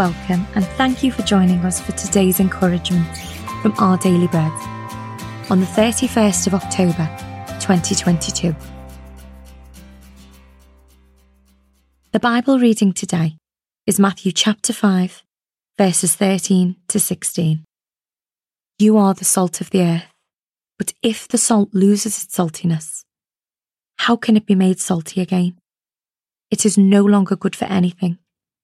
welcome and thank you for joining us for today's encouragement from Our Daily Bread on the 31st of October 2022. The Bible reading today is Matthew chapter 5, verses 13 to 16. You are the salt of the earth, but if the salt loses its saltiness, how can it be made salty again? It is no longer good for anything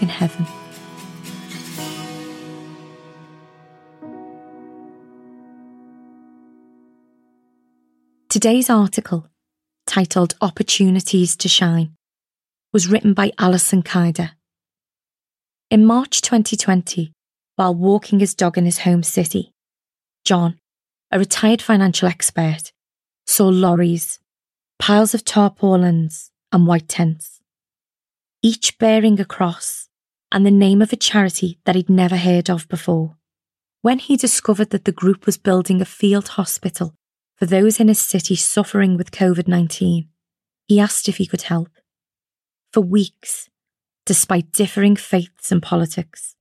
in heaven. Today's article, titled Opportunities to Shine, was written by Alyson Kieda. In March 2020, while walking his dog in his home city, John, a retired financial expert, saw lorries, piles of tarpaulins, and white tents, each bearing a cross and the name of a charity that he'd never heard of before. When he discovered that the group was building a field hospital for those in his city suffering with COVID 19, he asked if he could help. For weeks, despite differing faiths and politics,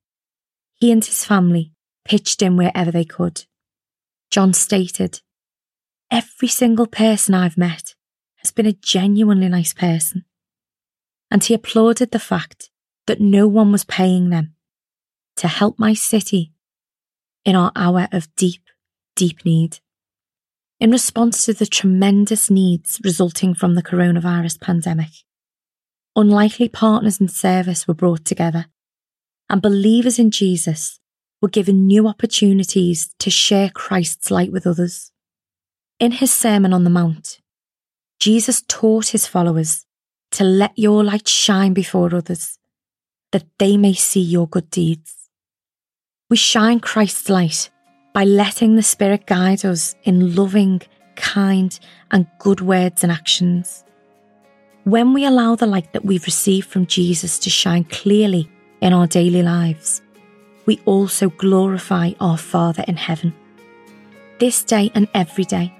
he and his family pitched in wherever they could. John stated, Every single person I've met has been a genuinely nice person. And he applauded the fact that no one was paying them to help my city in our hour of deep, deep need. In response to the tremendous needs resulting from the coronavirus pandemic, unlikely partners in service were brought together, and believers in Jesus were given new opportunities to share Christ's light with others. In his Sermon on the Mount, Jesus taught his followers to let your light shine before others, that they may see your good deeds. We shine Christ's light by letting the Spirit guide us in loving, kind, and good words and actions. When we allow the light that we've received from Jesus to shine clearly in our daily lives, we also glorify our Father in heaven. This day and every day,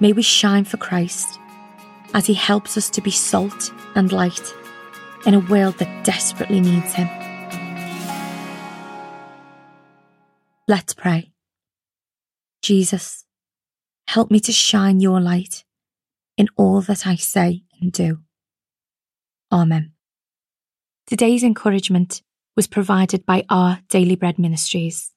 may we shine for Christ as He helps us to be salt and light in a world that desperately needs Him. Let's pray. Jesus, help me to shine your light in all that I say and do. Amen. Today's encouragement was provided by our Daily Bread Ministries.